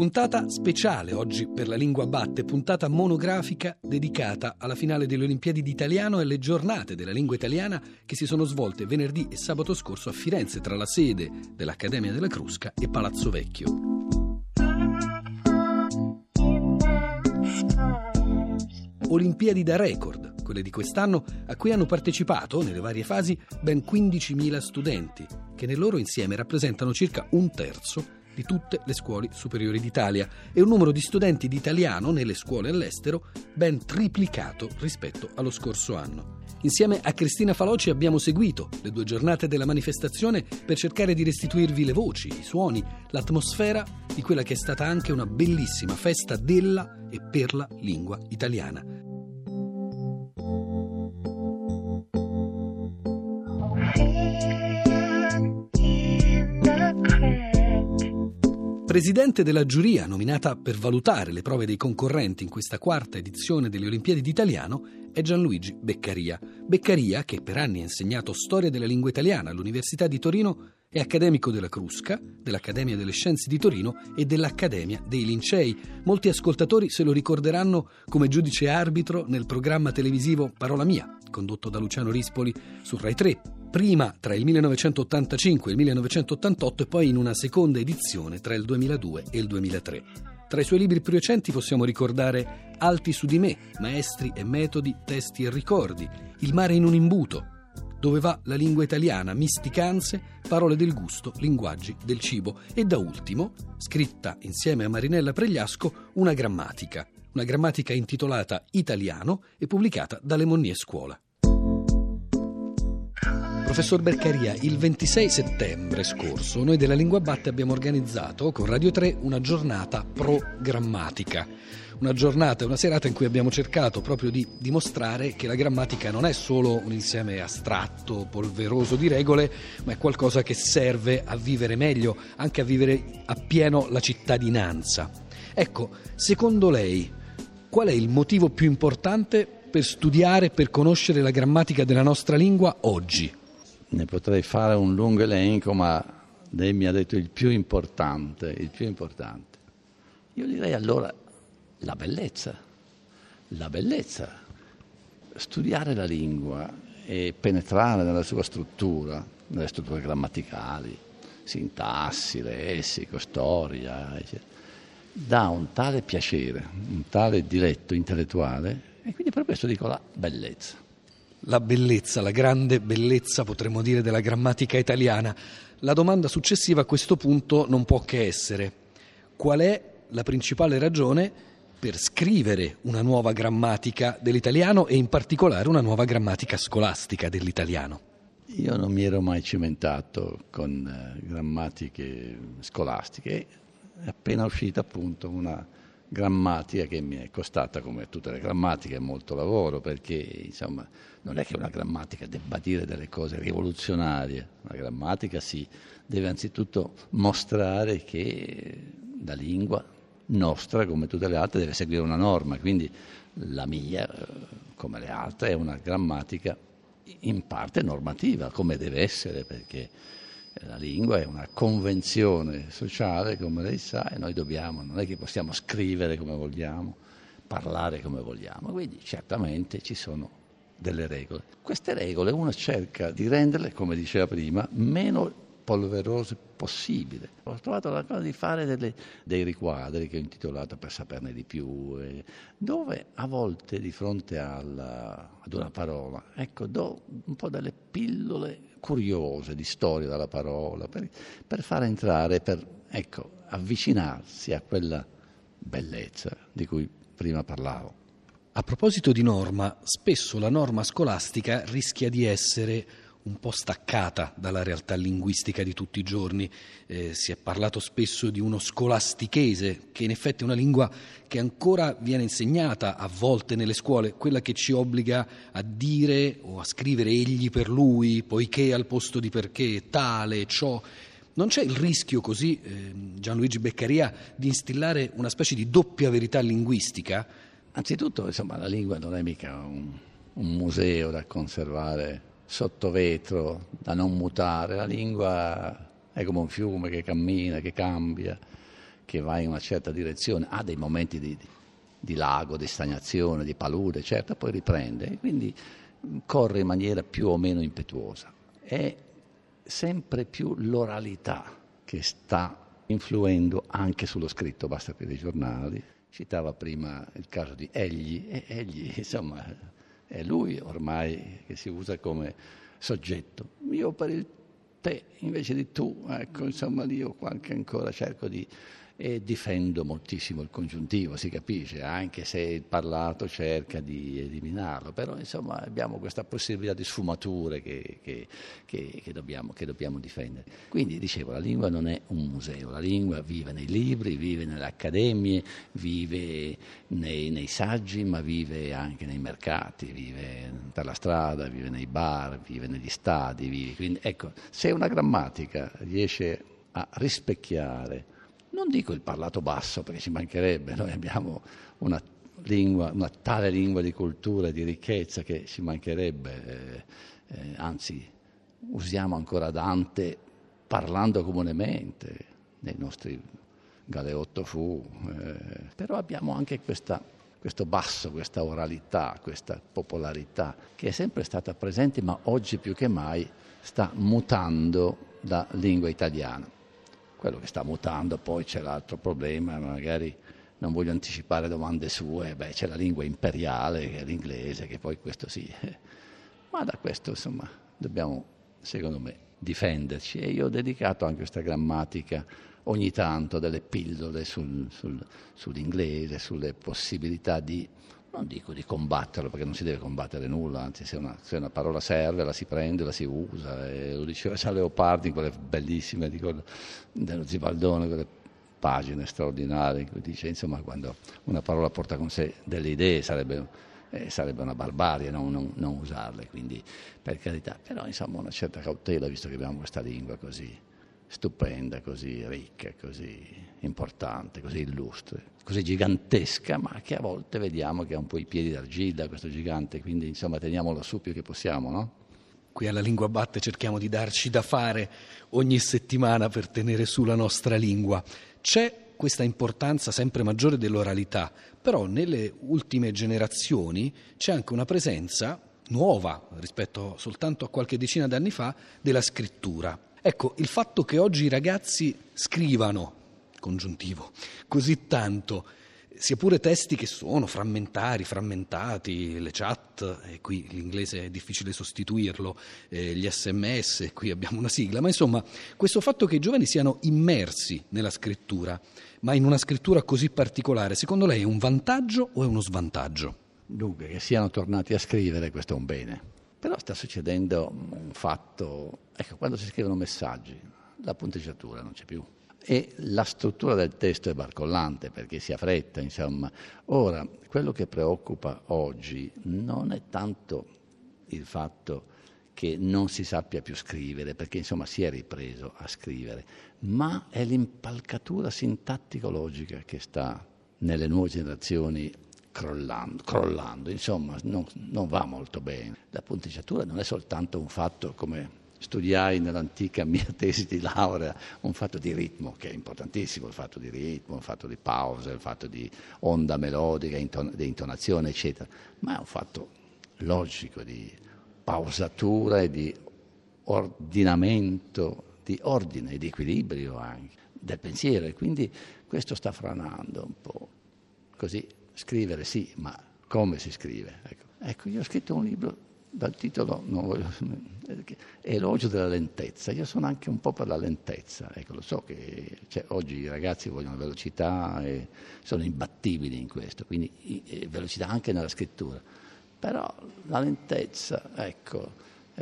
Puntata speciale oggi per la lingua batte, puntata monografica dedicata alla finale delle Olimpiadi d'Italiano e alle giornate della lingua italiana che si sono svolte venerdì e sabato scorso a Firenze tra la sede dell'Accademia della Crusca e Palazzo Vecchio. Olimpiadi da record, quelle di quest'anno, a cui hanno partecipato, nelle varie fasi, ben 15.000 studenti, che nel loro insieme rappresentano circa un terzo di tutte le scuole superiori d'Italia e un numero di studenti di italiano nelle scuole all'estero ben triplicato rispetto allo scorso anno. Insieme a Cristina Faloci abbiamo seguito le due giornate della manifestazione per cercare di restituirvi le voci, i suoni, l'atmosfera di quella che è stata anche una bellissima festa della e per la lingua italiana. Presidente della giuria nominata per valutare le prove dei concorrenti in questa quarta edizione delle Olimpiadi d'Italiano è Gianluigi Beccaria. Beccaria, che per anni ha insegnato storia della lingua italiana all'Università di Torino, è accademico della Crusca, dell'Accademia delle Scienze di Torino e dell'Accademia dei Lincei. Molti ascoltatori se lo ricorderanno come giudice arbitro nel programma televisivo Parola Mia, condotto da Luciano Rispoli su Rai 3 prima tra il 1985 e il 1988 e poi in una seconda edizione tra il 2002 e il 2003. Tra i suoi libri più recenti possiamo ricordare Alti su di me, Maestri e metodi, testi e ricordi, Il mare in un imbuto, Dove va la lingua italiana, Misticanze, Parole del gusto, Linguaggi del cibo e da ultimo, scritta insieme a Marinella Pregliasco, una grammatica, una grammatica intitolata Italiano e pubblicata da Le Monnie Scuola. Professor Bercaria, il 26 settembre scorso noi della Lingua Batte abbiamo organizzato con Radio 3 una giornata pro-grammatica. Una giornata, una serata in cui abbiamo cercato proprio di dimostrare che la grammatica non è solo un insieme astratto, polveroso di regole, ma è qualcosa che serve a vivere meglio, anche a vivere appieno la cittadinanza. Ecco, secondo lei, qual è il motivo più importante per studiare, per conoscere la grammatica della nostra lingua oggi? Ne potrei fare un lungo elenco, ma lei mi ha detto il più importante, il più importante. Io direi allora la bellezza, la bellezza, studiare la lingua e penetrare nella sua struttura, nelle strutture grammaticali, sintassi, lessico, storia, eccetera, dà un tale piacere, un tale diletto intellettuale e quindi per questo dico la bellezza la bellezza, la grande bellezza, potremmo dire, della grammatica italiana. La domanda successiva a questo punto non può che essere qual è la principale ragione per scrivere una nuova grammatica dell'italiano e in particolare una nuova grammatica scolastica dell'italiano? Io non mi ero mai cimentato con eh, grammatiche scolastiche, è appena uscita appunto una grammatica che mi è costata, come tutte le grammatiche, molto lavoro, perché insomma non è che una grammatica debba dire delle cose rivoluzionarie, una grammatica si deve anzitutto mostrare che la lingua nostra, come tutte le altre, deve seguire una norma, quindi la mia, come le altre, è una grammatica in parte normativa, come deve essere, perché la lingua è una convenzione sociale, come lei sa, e noi dobbiamo, non è che possiamo scrivere come vogliamo, parlare come vogliamo, quindi certamente ci sono delle regole. Queste regole uno cerca di renderle, come diceva prima, meno polverose possibile. Ho trovato la cosa di fare delle, dei riquadri che ho intitolato per saperne di più, eh, dove a volte di fronte alla, ad una parola, ecco, do un po' delle pillole curiose di storia della parola, per, per far entrare, per ecco, avvicinarsi a quella bellezza di cui prima parlavo. A proposito di norma, spesso la norma scolastica rischia di essere un po' staccata dalla realtà linguistica di tutti i giorni. Eh, si è parlato spesso di uno scolastichese, che in effetti è una lingua che ancora viene insegnata a volte nelle scuole, quella che ci obbliga a dire o a scrivere egli per lui, poiché al posto di perché, tale, ciò. Non c'è il rischio così, eh, Gianluigi Beccaria, di instillare una specie di doppia verità linguistica? Anzitutto, insomma, la lingua non è mica un, un museo da conservare sotto vetro, da non mutare. La lingua è come un fiume che cammina, che cambia, che va in una certa direzione, ha dei momenti di, di lago, di stagnazione, di palude, certo, poi riprende, quindi corre in maniera più o meno impetuosa. È sempre più l'oralità che sta influendo anche sullo scritto, basta per i giornali. Citava prima il caso di Egli, e Egli, insomma, è lui ormai che si usa come soggetto. Io per il te invece di tu, ecco, insomma, io qualche ancora cerco di e difendo moltissimo il congiuntivo, si capisce, anche se il parlato cerca di eliminarlo, però insomma abbiamo questa possibilità di sfumature che, che, che, che, dobbiamo, dobbiamo difendere. Quindi dicevo, la lingua non è un museo, la lingua vive nei libri, vive nelle accademie, vive nei, nei saggi, ma vive anche nei mercati, vive per la strada, vive nei bar, vive negli stadi, vive. Quindi, ecco, se una grammatica riesce a rispecchiare non dico il parlato basso perché ci mancherebbe, noi abbiamo una lingua, una tale lingua di cultura e di ricchezza che ci mancherebbe, eh, eh, anzi usiamo ancora Dante parlando comunemente nei nostri Galeotto fu, eh, però abbiamo anche questa, questo basso, questa oralità, questa popolarità che è sempre stata presente ma oggi più che mai sta mutando la lingua italiana quello che sta mutando, poi c'è l'altro problema, magari non voglio anticipare domande sue, beh, c'è la lingua imperiale che è l'inglese, che poi questo sì, ma da questo insomma dobbiamo, secondo me, difenderci. E io ho dedicato anche questa grammatica ogni tanto delle pillole sul, sul, sull'inglese, sulle possibilità di non dico di combatterlo perché non si deve combattere nulla, anzi se una, se una parola serve la si prende, la si usa, e lo diceva già Leopardi quelle bellissime di dello Zibaldone, quelle pagine straordinarie in cui dice insomma quando una parola porta con sé delle idee sarebbe, eh, sarebbe una barbarie non, non, non usarle, quindi per carità, però insomma una certa cautela visto che abbiamo questa lingua così stupenda, così ricca, così importante, così illustre, così gigantesca, ma che a volte vediamo che ha un po' i piedi d'argilla questo gigante, quindi insomma teniamolo su più che possiamo, no? Qui alla Lingua Batte cerchiamo di darci da fare ogni settimana per tenere su la nostra lingua. C'è questa importanza sempre maggiore dell'oralità, però nelle ultime generazioni c'è anche una presenza nuova rispetto soltanto a qualche decina d'anni fa della scrittura. Ecco, il fatto che oggi i ragazzi scrivano, congiuntivo, così tanto, sia pure testi che sono frammentari, frammentati, le chat, e qui l'inglese è difficile sostituirlo, eh, gli sms, qui abbiamo una sigla, ma insomma questo fatto che i giovani siano immersi nella scrittura, ma in una scrittura così particolare, secondo lei è un vantaggio o è uno svantaggio? Dunque, che siano tornati a scrivere, questo è un bene. Però sta succedendo un fatto, ecco, quando si scrivono messaggi, la punteggiatura non c'è più e la struttura del testo è barcollante perché si ha fretta, insomma. Ora, quello che preoccupa oggi non è tanto il fatto che non si sappia più scrivere, perché insomma si è ripreso a scrivere, ma è l'impalcatura sintattico-logica che sta nelle nuove generazioni crollando, crollando. insomma non, non, va molto bene. La punteggiatura non è soltanto un fatto come studiai nell'antica mia tesi di laurea, un fatto di ritmo che è importantissimo, il fatto di ritmo, il fatto di pausa, il fatto di onda melodica, di intonazione, eccetera, ma è un fatto logico di pausatura e di ordinamento, di ordine e di equilibrio anche del pensiero e quindi questo sta franando un po'. Così Scrivere sì, ma come si scrive? Ecco, ecco io ho scritto un libro dal titolo voglio, Elogio della lentezza. Io sono anche un po' per la lentezza. Ecco, lo so che cioè, oggi i ragazzi vogliono velocità e sono imbattibili in questo, quindi e velocità anche nella scrittura. Però la lentezza, ecco,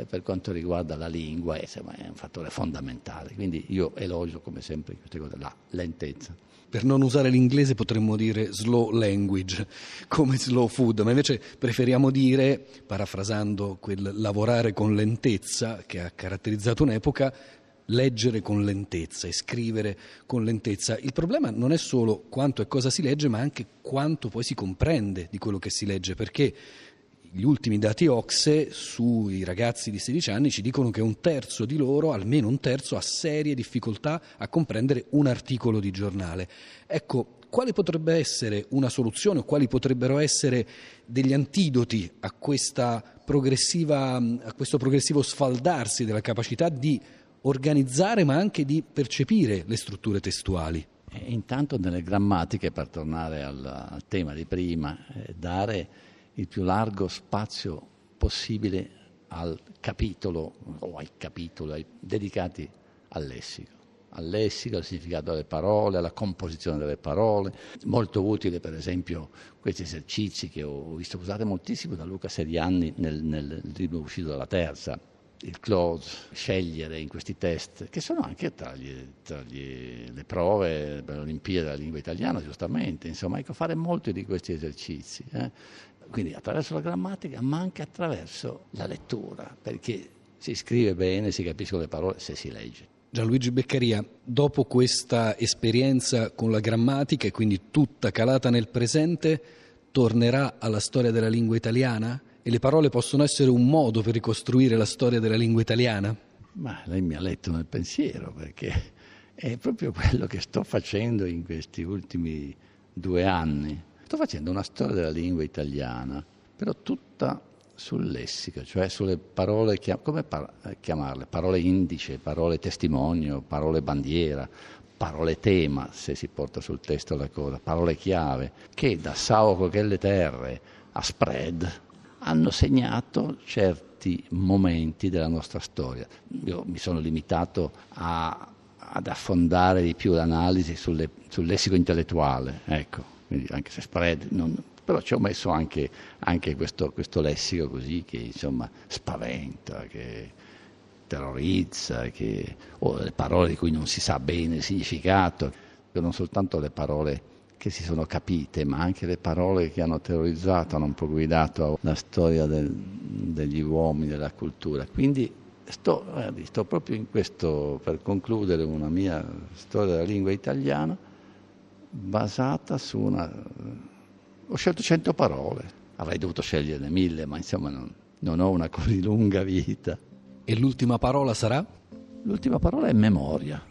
per quanto riguarda la lingua, è, insomma, è un fattore fondamentale. Quindi io elogio come sempre cose, la lentezza. Per non usare l'inglese potremmo dire slow language, come slow food, ma invece preferiamo dire, parafrasando quel lavorare con lentezza che ha caratterizzato un'epoca, leggere con lentezza e scrivere con lentezza. Il problema non è solo quanto e cosa si legge, ma anche quanto poi si comprende di quello che si legge, perché gli ultimi dati Ocse sui ragazzi di 16 anni ci dicono che un terzo di loro, almeno un terzo, ha serie difficoltà a comprendere un articolo di giornale. Ecco, quale potrebbe essere una soluzione o quali potrebbero essere degli antidoti a, a questo progressivo sfaldarsi della capacità di organizzare ma anche di percepire le strutture testuali? E intanto nelle grammatiche, per tornare al, al tema di prima, eh, dare il più largo spazio possibile al capitolo o ai capitoli dedicati al lessico al lessico, al significato delle parole, alla composizione delle parole. Molto utile per esempio questi esercizi che ho visto usare moltissimo da Luca Serianni nel, nel libro uscito dalla terza, il close, scegliere in questi test, che sono anche tra, gli, tra gli, le prove per l'Olimpiade della lingua italiana, giustamente, insomma, ecco, fare molti di questi esercizi. Eh? Quindi attraverso la grammatica, ma anche attraverso la lettura, perché si scrive bene, si capiscono le parole se si legge. Gianluigi Beccaria, dopo questa esperienza con la grammatica e quindi tutta calata nel presente, tornerà alla storia della lingua italiana? E le parole possono essere un modo per ricostruire la storia della lingua italiana? Ma lei mi ha letto nel pensiero, perché è proprio quello che sto facendo in questi ultimi due anni. Sto facendo una storia della lingua italiana, però tutta sul lessico, cioè sulle parole, come chiamarle? Parole indice, parole testimonio, parole bandiera, parole tema, se si porta sul testo la cosa, parole chiave, che da Sao Cochelle Terre a Spread hanno segnato certi momenti della nostra storia. Io mi sono limitato a, ad affondare di più l'analisi sulle, sul lessico intellettuale, ecco, quindi anche se spread, non, però ci ho messo anche, anche questo, questo, lessico così che insomma spaventa, che terrorizza, che, o le parole di cui non si sa bene il significato, non soltanto le parole che si sono capite, ma anche le parole che hanno terrorizzato, hanno un po' guidato la storia del, degli uomini, della cultura. Quindi sto, guardi, sto proprio in questo, per concludere una mia storia della lingua italiana, basata su una... Ho scelto cento parole, avrei dovuto sceglierne mille, ma insomma non, non ho una così lunga vita. E l'ultima parola sarà? L'ultima parola è memoria.